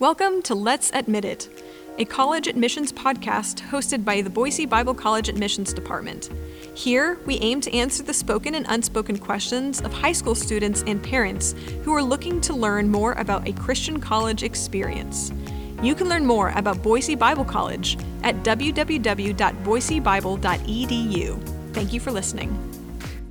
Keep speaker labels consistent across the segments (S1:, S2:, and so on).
S1: Welcome to Let's Admit It, a college admissions podcast hosted by the Boise Bible College Admissions Department. Here, we aim to answer the spoken and unspoken questions of high school students and parents who are looking to learn more about a Christian college experience. You can learn more about Boise Bible College at www.boisebible.edu. Thank you for listening.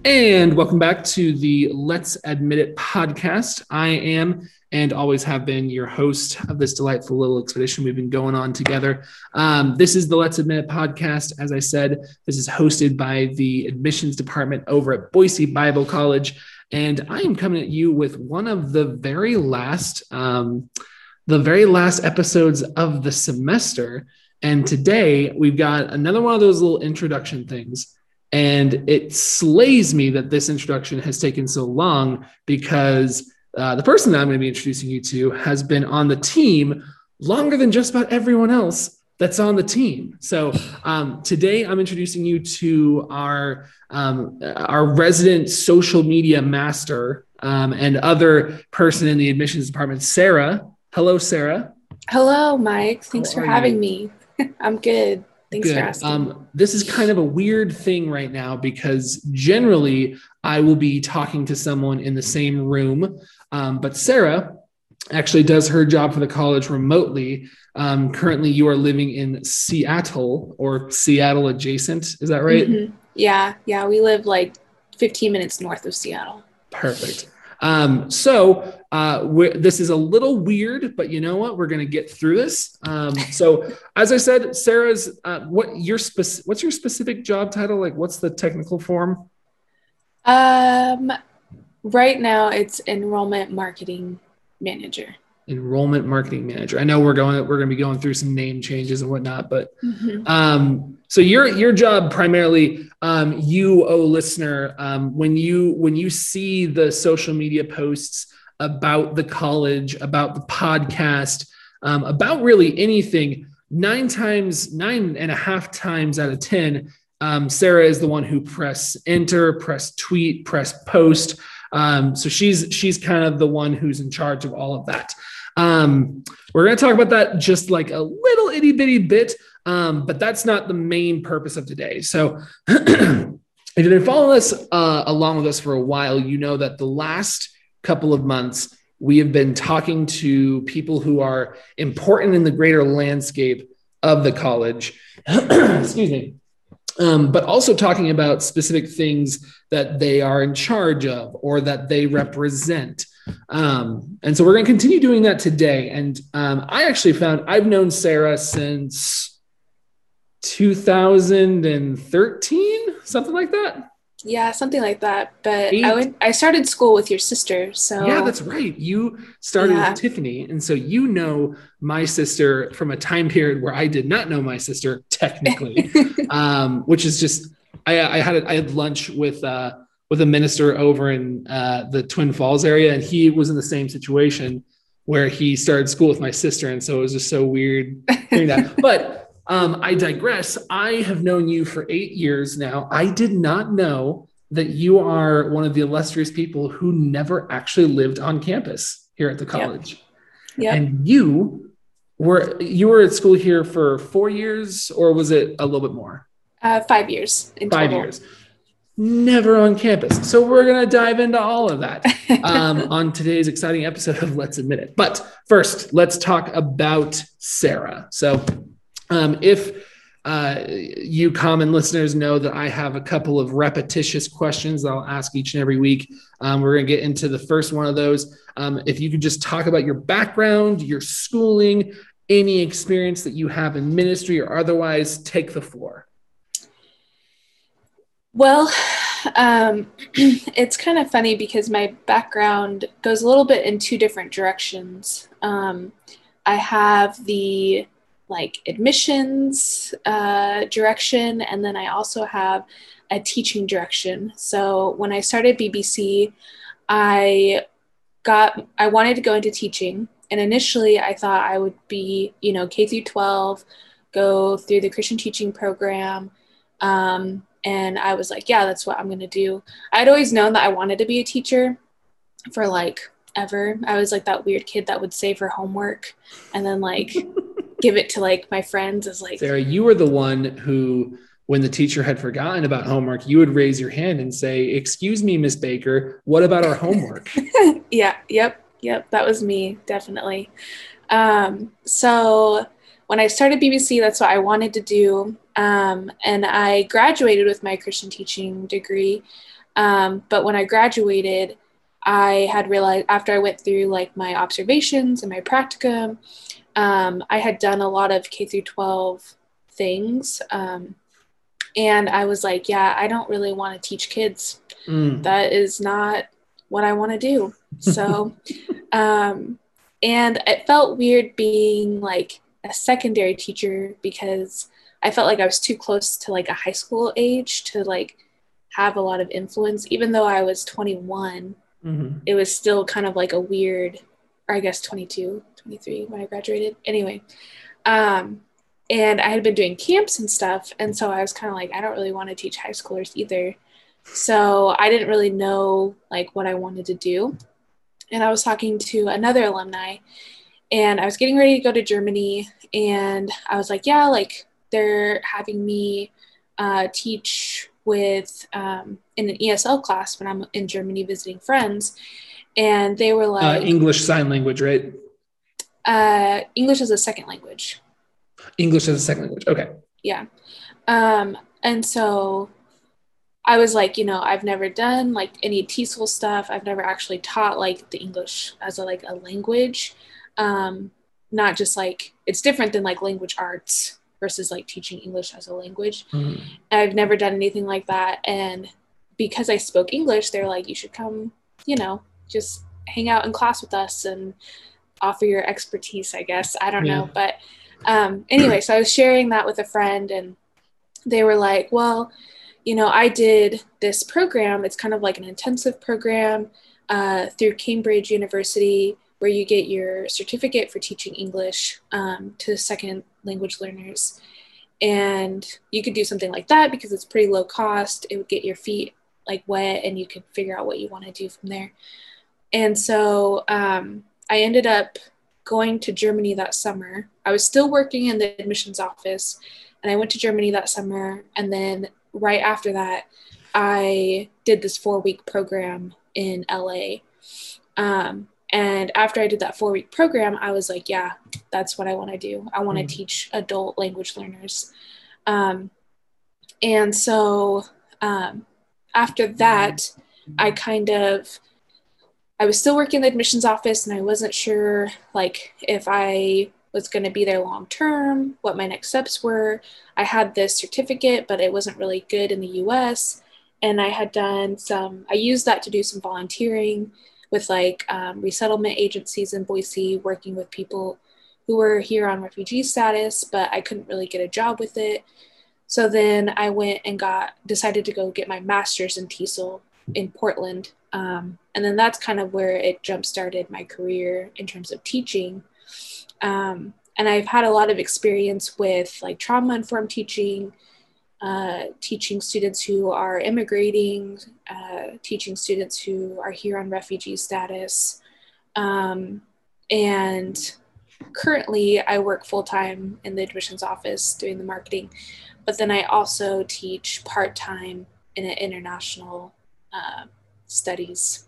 S2: And welcome back to the Let's Admit It podcast. I am and always have been your host of this delightful little expedition we've been going on together. Um, this is the Let's Admit It podcast. As I said, this is hosted by the admissions department over at Boise Bible College. And I am coming at you with one of the very last, um, the very last episodes of the semester. And today we've got another one of those little introduction things. And it slays me that this introduction has taken so long because uh, the person that I'm going to be introducing you to has been on the team longer than just about everyone else that's on the team. So um, today I'm introducing you to our um, our resident social media master um, and other person in the admissions department, Sarah. Hello, Sarah.
S3: Hello, Mike. Thanks How for having you? me. I'm good. Thanks Good. for asking. Um,
S2: this is kind of a weird thing right now because generally I will be talking to someone in the same room, um, but Sarah actually does her job for the college remotely. Um, currently, you are living in Seattle or Seattle adjacent. Is that right? Mm-hmm.
S3: Yeah, yeah. We live like 15 minutes north of Seattle.
S2: Perfect. Um, so uh, this is a little weird, but you know what? We're going to get through this. Um, so, as I said, Sarah's uh, what your spec- what's your specific job title? Like, what's the technical form?
S3: Um, right now it's enrollment marketing manager
S2: enrollment marketing manager. I know we're going we're going to be going through some name changes and whatnot, but mm-hmm. um, so your your job primarily, um, you, oh listener, um, when you when you see the social media posts about the college, about the podcast, um, about really anything, nine times nine and a half times out of ten. Um, Sarah is the one who press enter, press tweet, press post. Um, so she's she's kind of the one who's in charge of all of that. Um, we're going to talk about that just like a little itty bitty bit, um, but that's not the main purpose of today. So, if you've been following us uh, along with us for a while, you know that the last couple of months we have been talking to people who are important in the greater landscape of the college. Excuse me. Um, but also talking about specific things that they are in charge of or that they represent. Um, and so we're going to continue doing that today. And um, I actually found I've known Sarah since 2013, something like that.
S3: Yeah, something like that. But Eight. I went. I started school with your sister, so
S2: yeah, that's right. You started yeah. with Tiffany, and so you know my sister from a time period where I did not know my sister technically, um, which is just I, I had a, I had lunch with uh, with a minister over in uh, the Twin Falls area, and he was in the same situation where he started school with my sister, and so it was just so weird hearing that. But um, I digress. I have known you for eight years now. I did not know that you are one of the illustrious people who never actually lived on campus here at the college.
S3: Yeah. Yep.
S2: And you were you were at school here for four years, or was it a little bit more?
S3: Uh, five years.
S2: five total. years never on campus. So we're going to dive into all of that um, on today's exciting episode of Let's Admit It. But first, let's talk about Sarah. So um, if uh, you common listeners know that I have a couple of repetitious questions I'll ask each and every week. Um, we're going to get into the first one of those. Um, if you could just talk about your background, your schooling, any experience that you have in ministry or otherwise, take the floor.
S3: Well, um, it's kind of funny because my background goes a little bit in two different directions. Um, I have the like admissions uh, direction, and then I also have a teaching direction. So when I started BBC, I got I wanted to go into teaching, and initially I thought I would be you know K through 12, go through the Christian teaching program. Um, and I was like, yeah, that's what I'm going to do. I'd always known that I wanted to be a teacher for like ever. I was like that weird kid that would save her homework and then like give it to like my friends as like
S2: Sarah, you were the one who when the teacher had forgotten about homework, you would raise your hand and say, "Excuse me, Miss Baker, what about our homework?"
S3: yeah, yep, yep, that was me, definitely. Um, so when I started BBC, that's what I wanted to do. Um, and I graduated with my Christian teaching degree. Um, but when I graduated, I had realized after I went through like my observations and my practicum, um, I had done a lot of K through 12 things. Um, and I was like, yeah, I don't really want to teach kids. Mm. That is not what I want to do. So, um, and it felt weird being like a secondary teacher because I felt like I was too close to like a high school age to like have a lot of influence. Even though I was 21, mm-hmm. it was still kind of like a weird, or I guess 22, 23 when I graduated. Anyway, um, and I had been doing camps and stuff. And so I was kind of like, I don't really want to teach high schoolers either. So I didn't really know like what I wanted to do. And I was talking to another alumni and I was getting ready to go to Germany. And I was like, yeah, like they're having me uh, teach with um, in an ESL class when I'm in Germany visiting friends, and they were uh, like
S2: uh, English sign language, right?
S3: Uh, English as a second language.
S2: English as a second language. Okay.
S3: Yeah, um, and so I was like, you know, I've never done like any TESOL stuff. I've never actually taught like the English as a like a language. Um, not just like it's different than like language arts versus like teaching English as a language. Mm. I've never done anything like that. And because I spoke English, they're like, you should come, you know, just hang out in class with us and offer your expertise, I guess. I don't yeah. know. But um, anyway, so I was sharing that with a friend and they were like, well, you know, I did this program. It's kind of like an intensive program uh, through Cambridge University where you get your certificate for teaching English um, to second language learners. And you could do something like that because it's pretty low cost. It would get your feet like wet and you could figure out what you want to do from there. And so um, I ended up going to Germany that summer. I was still working in the admissions office and I went to Germany that summer. And then right after that, I did this four week program in LA. Um, and after I did that four week program, I was like, yeah, that's what I want to do. I want to mm. teach adult language learners. Um, and so um, after that, I kind of, I was still working in the admissions office and I wasn't sure like if I was going to be there long term, what my next steps were. I had this certificate, but it wasn't really good in the US. And I had done some, I used that to do some volunteering with like um, resettlement agencies in Boise, working with people who were here on refugee status, but I couldn't really get a job with it. So then I went and got decided to go get my master's in TESOL in Portland. Um, and then that's kind of where it jump started my career in terms of teaching. Um, and I've had a lot of experience with like trauma informed teaching, uh, teaching students who are immigrating, uh, teaching students who are here on refugee status. Um, and currently, I work full time in the admissions office doing the marketing, but then I also teach part time in an international uh, studies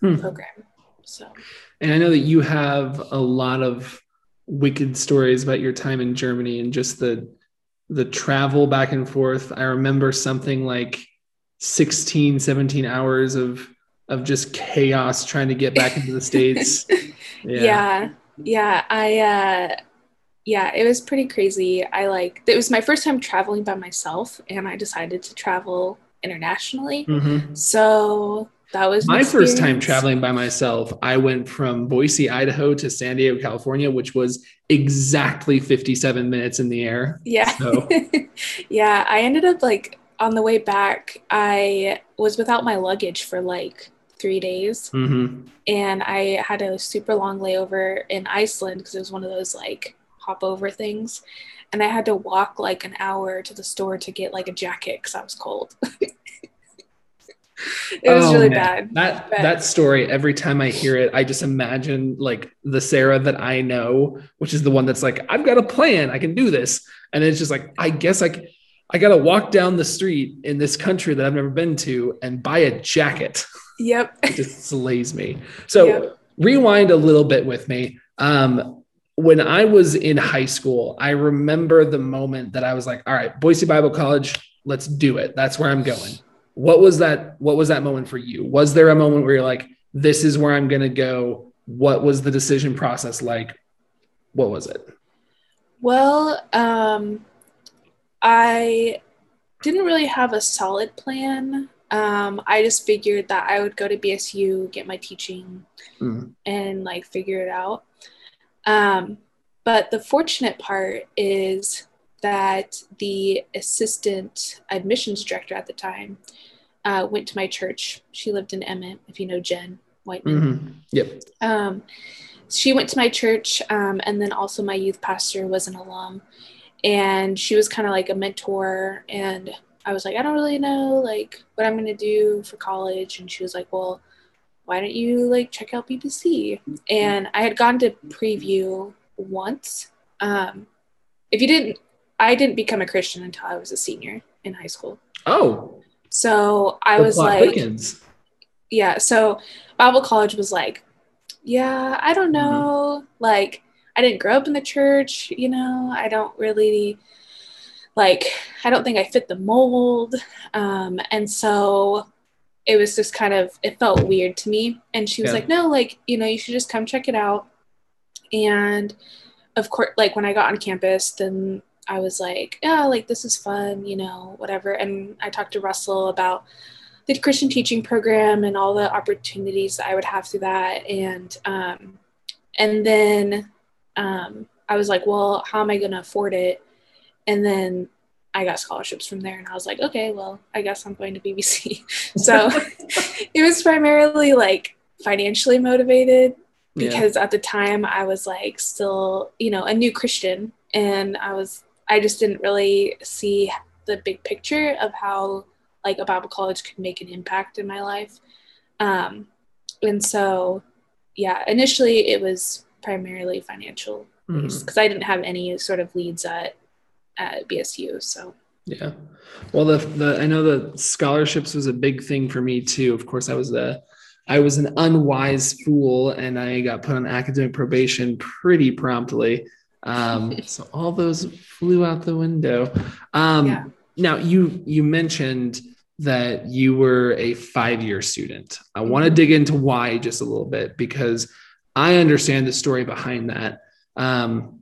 S3: hmm. program. So,
S2: and I know that you have a lot of wicked stories about your time in Germany and just the the travel back and forth. I remember something like 16, 17 hours of of just chaos trying to get back into the states.
S3: Yeah. yeah. Yeah, I uh yeah, it was pretty crazy. I like it was my first time traveling by myself and I decided to travel internationally. Mm-hmm. So that was
S2: my first time traveling by myself. I went from Boise, Idaho to San Diego, California, which was exactly 57 minutes in the air.
S3: Yeah. So. yeah. I ended up like on the way back, I was without my luggage for like three days. Mm-hmm. And I had a super long layover in Iceland because it was one of those like hop over things. And I had to walk like an hour to the store to get like a jacket because I was cold. it was
S2: Oh,
S3: really
S2: man.
S3: bad.
S2: That
S3: but-
S2: that story, every time I hear it, I just imagine like the Sarah that I know, which is the one that's like, I've got a plan, I can do this. And it's just like, I guess i gotta walk down the street in this country that I've never been to and buy a jacket.
S3: Yep.
S2: It just slays me. So
S3: Yep.
S2: rewind a little bit with me. Um, when I was in high school, I remember the moment that I was like, all right, Boise Bible College, let's do it. That's where I'm going. What was that? What was that moment for you? Was there a moment where you're like, this is where I'm gonna go? What was the decision process like? What was it?
S3: Well, um, I didn't really have a solid plan. Um, I just figured that I would go to BSU, get my teaching,
S2: Mm.
S3: and like figure it out. Um, but the fortunate part is that the assistant admissions director at the time uh, went to my church. She lived in Emmett, if you know Jen Whiteman.
S2: Mhm. Yep.
S3: Um, she went to my church, um, and then also my youth pastor was an alum, and she was kind of like a mentor. And I was like, I don't really know like what I'm gonna do for college, and she was like, Well, why don't you like check out BBC? And I had gone to preview once. Um, if you didn't, I didn't become a Christian until I was a senior in high school.
S2: Oh,
S3: So I
S2: the
S3: was like,
S2: thickens.
S3: yeah so bible college was like yeah i don't know like i didn't grow up in the church you know i don't really like i don't think i fit the mold um, and so it was just kind of it felt weird to me and she was
S2: Yeah.
S3: like no like you know you should just come check it out and of course like when i got on campus then i was like yeah like this is fun you know whatever and i talked to russell about the Christian teaching program and all the opportunities that I would have through that. And um, and then um, I was like, well, how am I going to afford it? And then I got scholarships from there, and I was like, okay, well, I guess I'm going to BBC. so it was primarily like financially motivated
S2: Yeah.
S3: because at the time I was like still, you know, a new Christian and I was I just didn't really see the big picture of how like a Bible college could make an impact in my life. Um and so yeah, initially it was primarily financial because I didn't have any sort of leads at at BSU. So
S2: Yeah. Well, the the I know the scholarships was a big thing for me too. Of course, I was a I was an unwise fool, and I got put on academic probation pretty promptly. Um, so all those flew out the window. Um,
S3: Yeah.
S2: Now you you mentioned that you were a five year student. I want to dig into why just a little bit because I understand the story behind that. Um,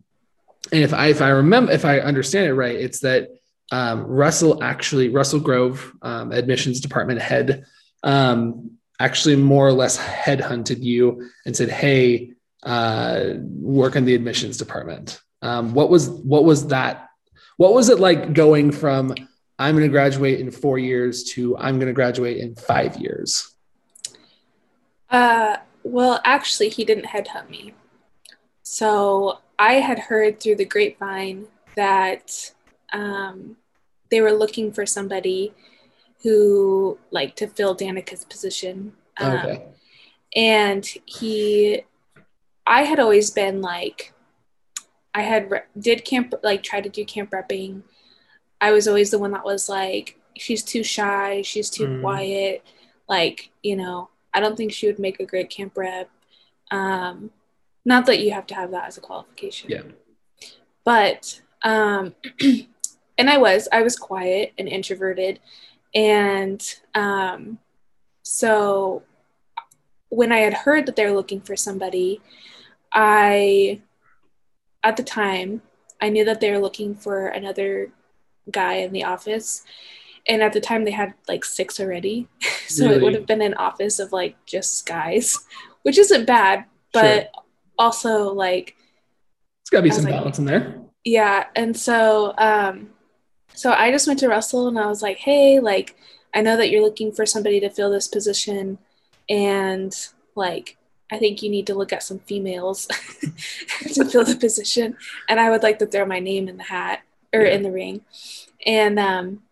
S2: and if I if I remember if I understand it right, it's that um, Russell actually Russell Grove, um, admissions department head, um, actually more or less headhunted you and said, "Hey, uh, work in the admissions department." Um, what was what was that? What was it like going from I'm going to graduate in four years to I'm going to graduate in five years?
S3: Uh, well, actually, he didn't headhunt me. So I had heard through the grapevine that um, they were looking for somebody who, like, to fill Danica's position. Um,
S2: Okay.
S3: and he, I had always been like, I had re- did camp like try to do camp repping. I was always the one that was like, she's too shy, she's too
S2: Mm.
S3: quiet. Like, you know, I don't think she would make a great camp rep. Um, not that you have to have that as a qualification.
S2: Yeah.
S3: But um, and I was I was quiet and introverted, and um, so when I had heard that they were looking for somebody, I at the time I knew that they were looking for another guy in the office. And at the time they had like six already. so it would have been an office of like just guys, which isn't bad, but also like
S2: It's got to be some
S3: like-
S2: balance in there.
S3: yeah and so um so i just went to russell and i was like hey like i know that you're looking for somebody to fill this position and like i think you need to look at some females to fill the position and i would like to throw my name in the hat or
S2: Yeah.
S3: in the ring and um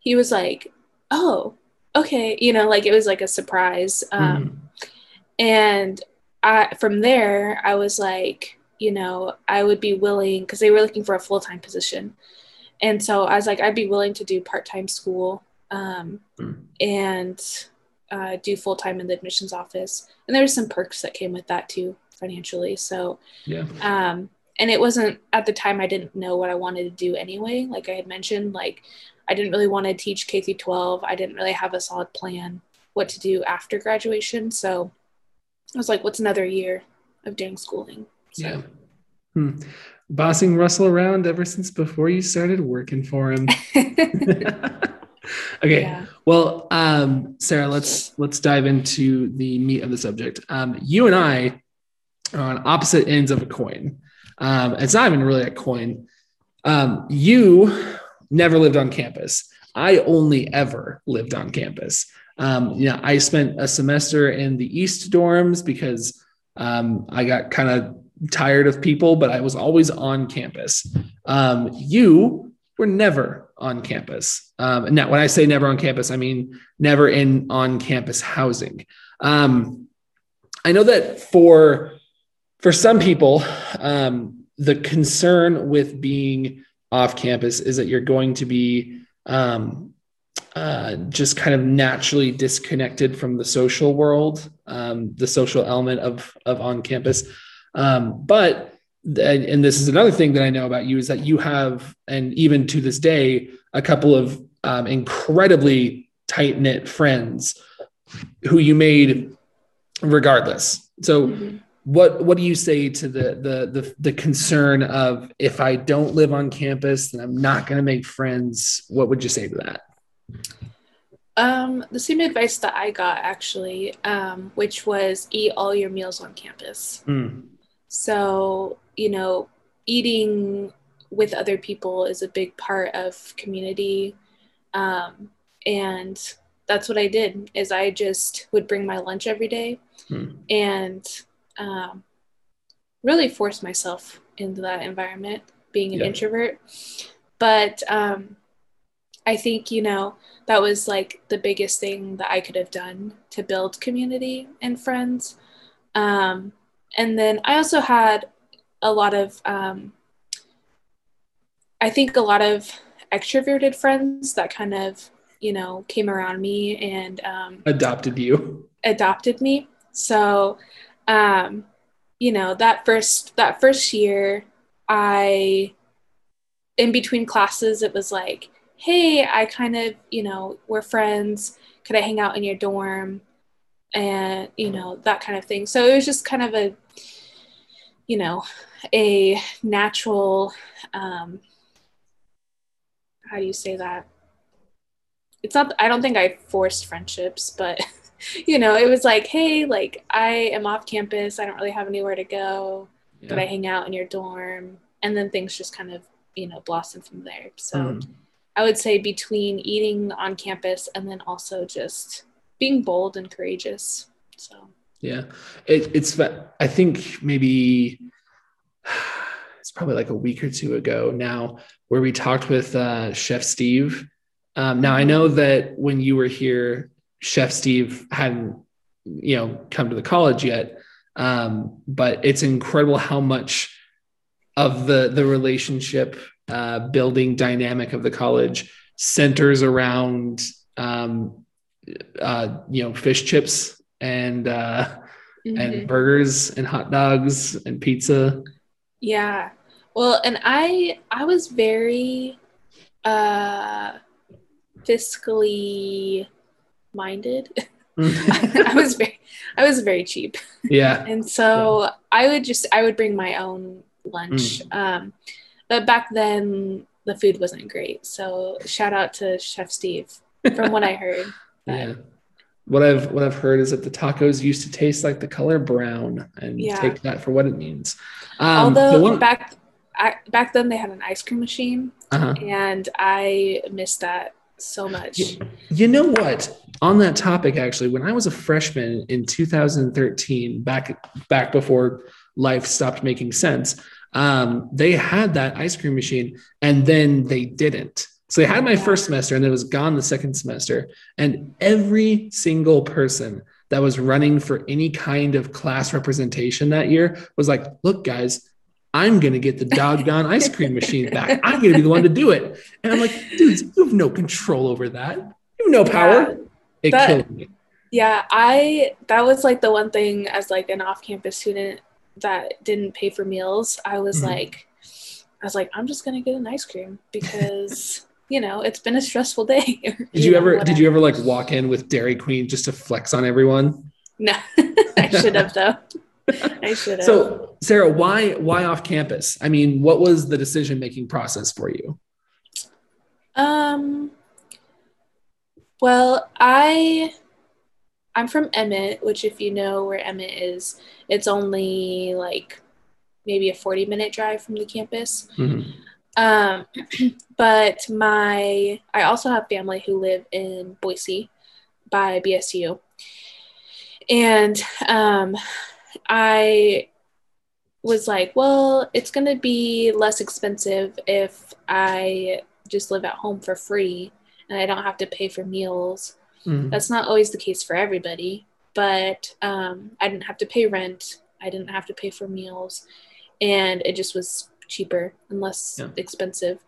S3: he was like oh okay, you know, like it was like a surprise. Um, mm. And I, from there, I was like, you know, I would be willing because they were looking for a full time position. And so I was like, I'd be willing to do part time school um, mm. and uh, do full time in the admissions office. And there were some perks that came with that too, financially. So,
S2: yeah.
S3: Um, and it wasn't at the time I didn't know what I wanted to do anyway. Like I had mentioned, like I didn't really want to teach K through 12. I didn't really have a solid plan what to do after graduation. So I was like, what's another year of doing schooling? So.
S2: Yeah. Hmm. Bossing Russell around ever since before you started working for him. okay. Yeah. Well, um, Sarah, let's let's dive into the meat of the subject. Um, you and I are on opposite ends of a coin. Um, it's not even really a coin. Um, you never lived on campus. I only ever lived on campus. Um, you know, I spent a semester in the East dorms because um, I got kind of tired of people, but I was always on campus. Um, you were never on campus. Um, now, when I say never on campus, I mean never in on campus housing. Um, I know that for for some people, um, the concern with being off campus is that you're going to be um, uh, just kind of naturally disconnected from the social world, um, the social element of of on campus. Um, but and this is another thing that I know about you is that you have, and even to this day, a couple of um, incredibly tight knit friends who you made regardless. So. Mm-hmm what what do you say to the the the, the concern of if I don't live on campus, then I'm not going to make friends? What would you say to that?
S3: Um, the same advice that I got actually, um, which was eat all your meals on campus. Mm. So you know, eating with other people is a big part of community, um, and that's what I did. Is I just would bring my lunch every day, mm. and um, really force myself into that environment, being an yeah. introvert. But um, I think, you know, that was like the biggest thing that I could have done to build community and friends. Um, and then I also had a lot of, um, I think, a lot of extroverted friends that kind of, you know, came around me and um,
S2: adopted you.
S3: Adopted me. So um, you know that first that first year i in between classes it was like hey i kind of you know we're friends could i hang out in your dorm and you know that kind of thing so it was just kind of a you know a natural um how do you say that it's not i don't think i forced friendships but you know, it was like, hey, like I am off campus. I don't really have anywhere to go. Yeah. But I hang out in your dorm? And then things just kind of, you know, blossom from there. So mm. I would say between eating on campus and then also just being bold and courageous. So
S2: yeah, it, it's, I think maybe it's probably like a week or two ago now where we talked with uh, Chef Steve. Um, now I mm-hmm. know that when you were here Chef Steve hadn't, you know, come to the college yet. Um, but it's incredible how much of the the relationship uh, building dynamic of the college centers around um, uh, you know fish chips and uh, mm-hmm. and burgers and hot dogs and pizza.
S3: Yeah, well, and I I was very uh, fiscally minded. I was very I was very cheap.
S2: Yeah.
S3: and so yeah. I would just I would bring my own lunch. Mm. Um, but back then the food wasn't great. So shout out to Chef Steve from what I heard.
S2: yeah. What I've what I've heard is that the tacos used to taste like the color brown, and yeah. take that for what it means.
S3: Um, Although one, back I, back then they had an ice cream machine, uh-huh. and I missed that so much.
S2: You, you, know what? On that topic, actually, when I was a freshman in 2013, back back before life stopped making sense, um, they had that ice cream machine, and then they didn't. So they had my first semester and it was gone the second semester. And every single person that was running for any kind of class representation that year was like, look, guys, I'm going to get the doggone ice cream machine back. I'm going to be the one to do it. And I'm like, dudes, you have no control over that. You have no power. Yeah, it
S3: that, killed me. Yeah, I, that was like the one thing as like an off campus student that didn't pay for meals. I was mm-hmm. like, I was like, I'm just going to get an ice cream because you know, it's been a stressful day.
S2: did you, you ever did you ever like walk in with Dairy Queen just to flex on everyone?
S3: No. I should have though. I should have.
S2: So Sarah, why why off campus? I mean, what was the decision making process for you?
S3: Um well, I I'm from Emmett, which if you know where Emmett is, it's only like maybe a 40 minute drive from the campus. Mm-hmm. Um, but my I also have family who live in Boise by BSU, and um, I was like, well, it's going to be less expensive if I just live at home for free and I don't have to pay for meals. Mm-hmm. That's not always the case for everybody, but um, I didn't have to pay rent. I didn't have to pay for meals. And it just was cheaper and less yeah. expensive.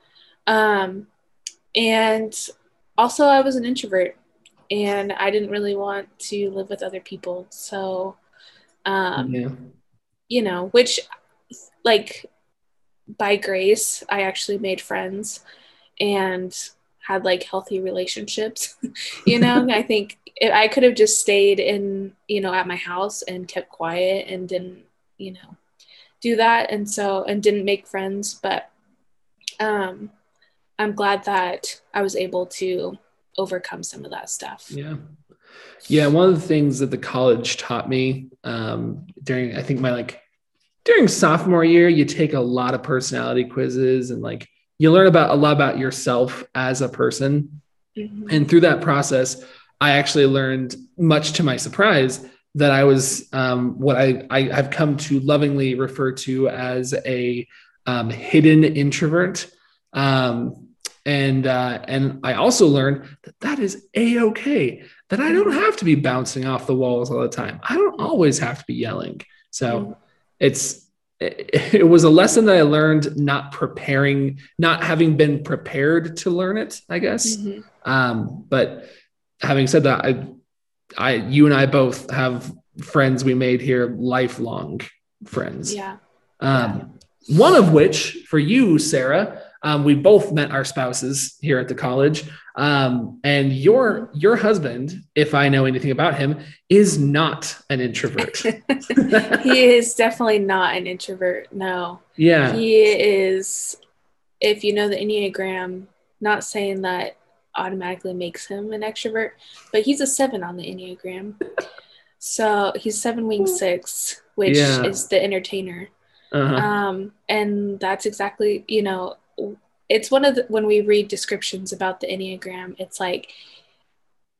S3: Um, and also, I was an introvert and I didn't really want to live with other people. So, um, yeah. you know, which, like, by grace, I actually made friends and had like healthy relationships. you know, I think I could have just stayed in, you know, at my house and kept quiet and didn't, you know, do that and so and didn't make friends but um i'm glad that i was able to overcome some of that stuff
S2: yeah yeah one of the things that the college taught me um during i think my like during sophomore year you take a lot of personality quizzes and like you learn about a lot about yourself as a person mm-hmm. and through that process i actually learned much to my surprise that I was um, what I, I have come to lovingly refer to as a um, hidden introvert. Um, and uh, and I also learned that that is a okay. That I don't have to be bouncing off the walls all the time. I don't always have to be yelling. So mm-hmm. it's it, was a lesson that I learned not preparing, not having been prepared to learn it. I guess. Mm-hmm. Um, but having said that, I I you and I both have friends we made here, lifelong friends.
S3: Yeah.
S2: Um, yeah. One of which, for you, Sarah, um, we both met our spouses here at the college. Um, and your your husband, if I know anything about him, is not an introvert.
S3: he is definitely not an introvert. No.
S2: Yeah.
S3: He is. If you know the Enneagram, not saying that automatically makes him an extrovert, but he's a seven on the Enneagram. So he's seven wing six, which yeah. is the entertainer. Uh-huh. Um, and that's exactly, you know, it's one of the, when we read descriptions about the Enneagram, it's like,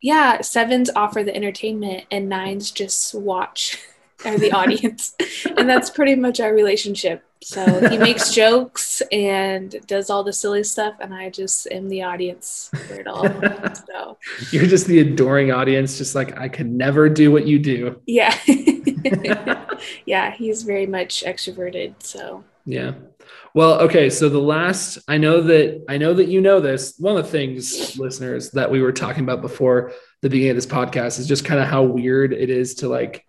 S3: yeah, sevens offer the entertainment and nines just watch or the audience. and that's pretty much our relationship. So he makes jokes and does all the silly stuff, and I just am the audience for it all. So
S2: you're just the adoring audience, just like I could never do what you do.
S3: Yeah. yeah, he's very much extroverted. So
S2: yeah. Well, okay. So the last, I know that I know that you know this. One of the things, listeners, that we were talking about before the beginning of this podcast is just kind of how weird it is to like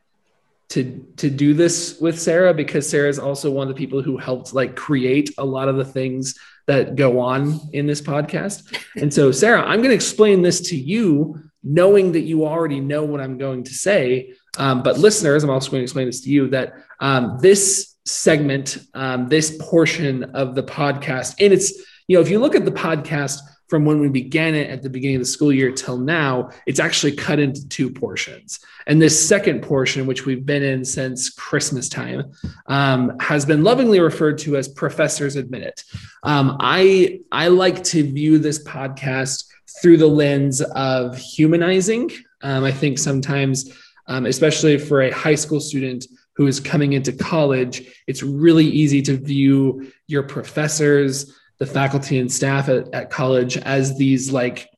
S2: to to do this with Sarah because Sarah is also one of the people who helped like create a lot of the things that go on in this podcast. And so Sarah, I'm going to explain this to you knowing that you already know what I'm going to say. Um, but listeners, I'm also going to explain this to you that um, this segment, um, this portion of the podcast, and it's you know if you look at the podcast from when we began it at the beginning of the school year till now, it's actually cut into two portions. And this second portion, which we've been in since Christmas time, um, has been lovingly referred to as Professors Admit It. Um, I, I like to view this podcast through the lens of humanizing. Um, I think sometimes, um, especially for a high school student who is coming into college, it's really easy to view your professors the faculty and staff at, at college as these like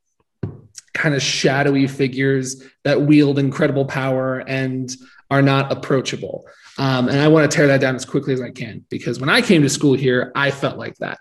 S2: kind of shadowy figures that wield incredible power and are not approachable. Um, and I want to tear that down as quickly as I can because when I came to school here, I felt like that.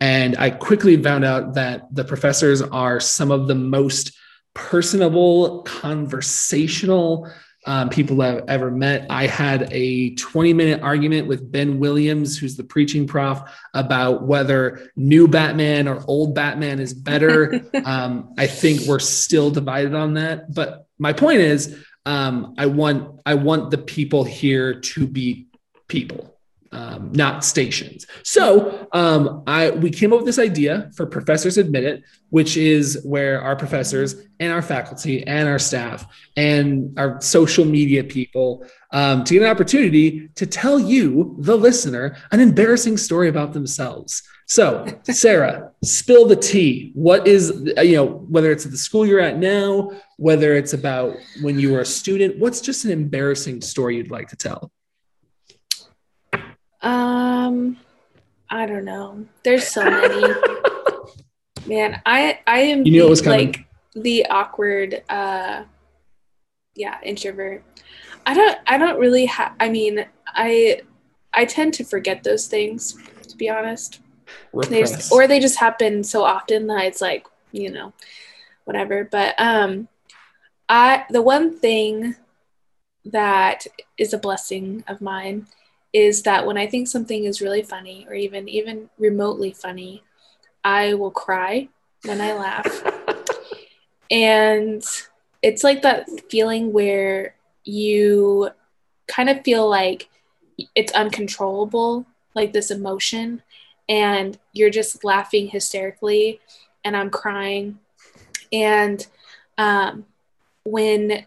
S2: And I quickly found out that the professors are some of the most personable, conversational um, people I've ever met. I had a 20 minute argument with Ben Williams, who's the preaching prof, about whether new Batman or old Batman is better. um, I think we're still divided on that. But my point is, um, I want I want the people here to be people um, not stations. So um, I we came up with this idea for Professors Admit It, which is where our professors and our faculty and our staff and our social media people um, to get an opportunity to tell you, the listener, an embarrassing story about themselves. So, Sarah, spill the tea. What is, you know, whether it's the school you're at now, whether it's about when you were a student, what's just an embarrassing story you'd like to tell?
S3: Um, I don't know. There's so many. Man, I I am
S2: you knew it was
S3: like the awkward uh yeah, introvert. I don't I don't really have I mean, I I tend to forget those things to be honest. Just, or they just happen so often that it's like, you know, whatever. But um I the one thing that is a blessing of mine is that when I think something is really funny or even even remotely funny, I will cry when I laugh. and it's like that feeling where you kind of feel like it's uncontrollable, like this emotion, and you're just laughing hysterically, and I'm crying. And um, when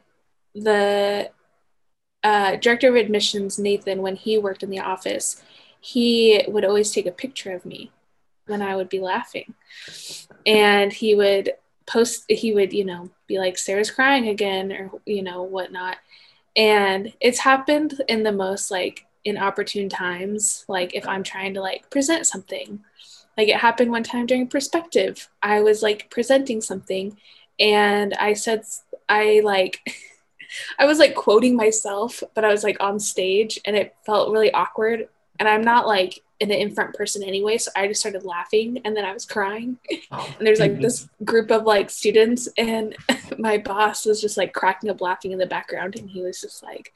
S3: the uh, director of admissions, Nathan, when he worked in the office, he would always take a picture of me when I would be laughing. And he would post, he would, you know, be like, Sarah's crying again, or, you know, whatnot. And it's happened in the most like inopportune times, like if I'm trying to like present something. Like it happened one time during perspective. I was like presenting something and I said, I like, I was like quoting myself, but I was like on stage and it felt really awkward. And I'm not like an in front person anyway, so I just started laughing and then I was crying. Oh, and there's like this group of like students, and my boss was just like cracking up laughing in the background, and he was just like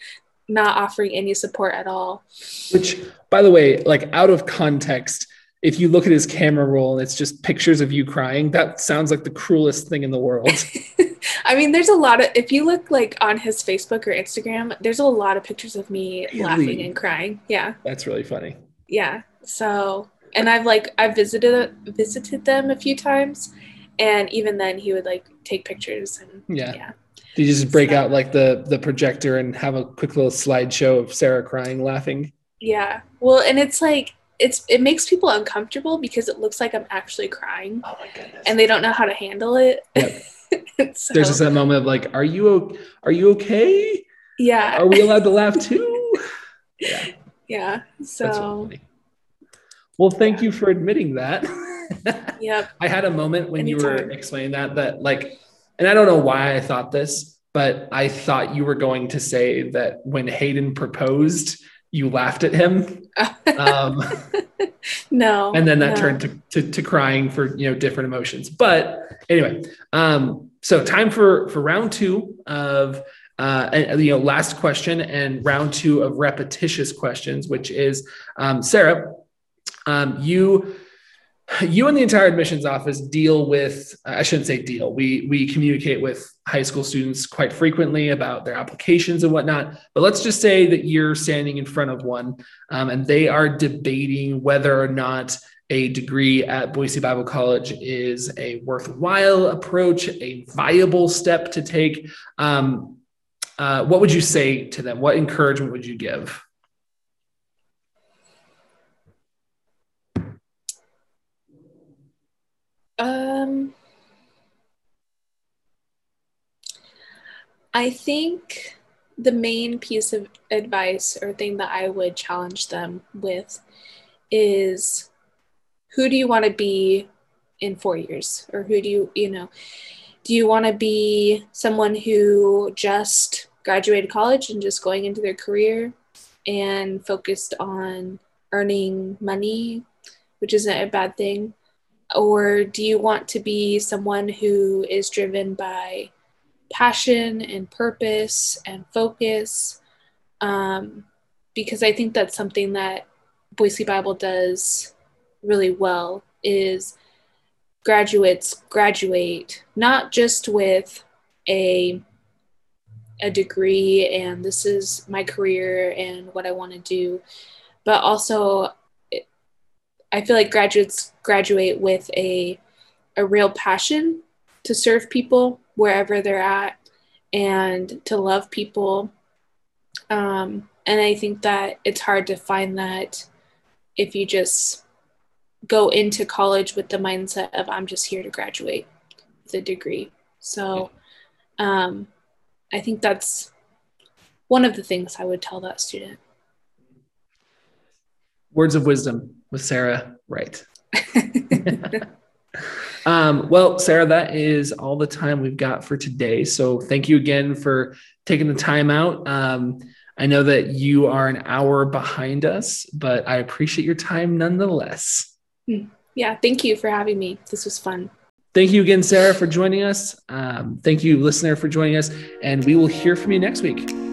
S3: not offering any support at all.
S2: Which, by the way, like out of context, if you look at his camera roll and it's just pictures of you crying, that sounds like the cruelest thing in the world.
S3: I mean, there's a lot of if you look like on his Facebook or Instagram, there's a lot of pictures of me really? laughing and crying. Yeah.
S2: That's really funny.
S3: Yeah. So, and I've like I've visited visited them a few times and even then he would like take pictures and
S2: yeah. yeah. Did you just break so, out like the the projector and have a quick little slideshow of Sarah crying, laughing?
S3: Yeah. Well, and it's like it's it makes people uncomfortable because it looks like I'm actually crying.
S2: Oh my goodness.
S3: And they don't know how to handle it.
S2: Yep. so, There's just that moment of like, are you are you okay?
S3: Yeah.
S2: Are we allowed to laugh too?
S3: yeah. Yeah. So
S2: well, thank yeah. you for admitting that.
S3: yep.
S2: I had a moment when Anytime. you were explaining that that like and I don't know why I thought this, but I thought you were going to say that when Hayden proposed, you laughed at him.
S3: Um, no.
S2: And then that
S3: no.
S2: turned to, to, to, crying for, you know, different emotions. But anyway, um, so time for, for round two of, uh, and, you know, last question and round two of repetitious questions, which is, um, Sarah, um, you, you and the entire admissions office deal with i shouldn't say deal. We we communicate with high school students quite frequently about their applications and whatnot. But let's just say that you're standing in front of one um, and they are debating whether or not a degree at boise bible college is a worthwhile approach a viable step to take. Um, uh, what would you say to them? What encouragement would you give
S3: Um, I think the main piece of advice or thing that I would challenge them with is who do you want to be in four years? Or who do you, you know, do you want to be someone who just graduated college and just going into their career and focused on earning money, which isn't a bad thing? Or do you want to be someone who is driven by passion and purpose and focus? Um, because I think that's something that Boise Bible does really well is graduates graduate not just with a a degree and this is my career and what I want to do but also I feel like graduates graduate with a a real passion to serve people wherever they're at and to love people um, and I think that it's hard to find that if you just go into college with the mindset of I'm just here to graduate with a degree. So um, I think that's one of the things I would tell that student.
S2: Words of wisdom with Sarah Wright. um, well, Sarah, that is all the time we've got for today. So thank you again for taking the time out. Um, I know that you are an hour behind us, but I appreciate your time nonetheless.
S3: Hmm. Yeah, thank you for having me. This was fun.
S2: Thank you again, Sarah, for joining us. Um, thank you, listener, for joining us. And we will hear from you next week.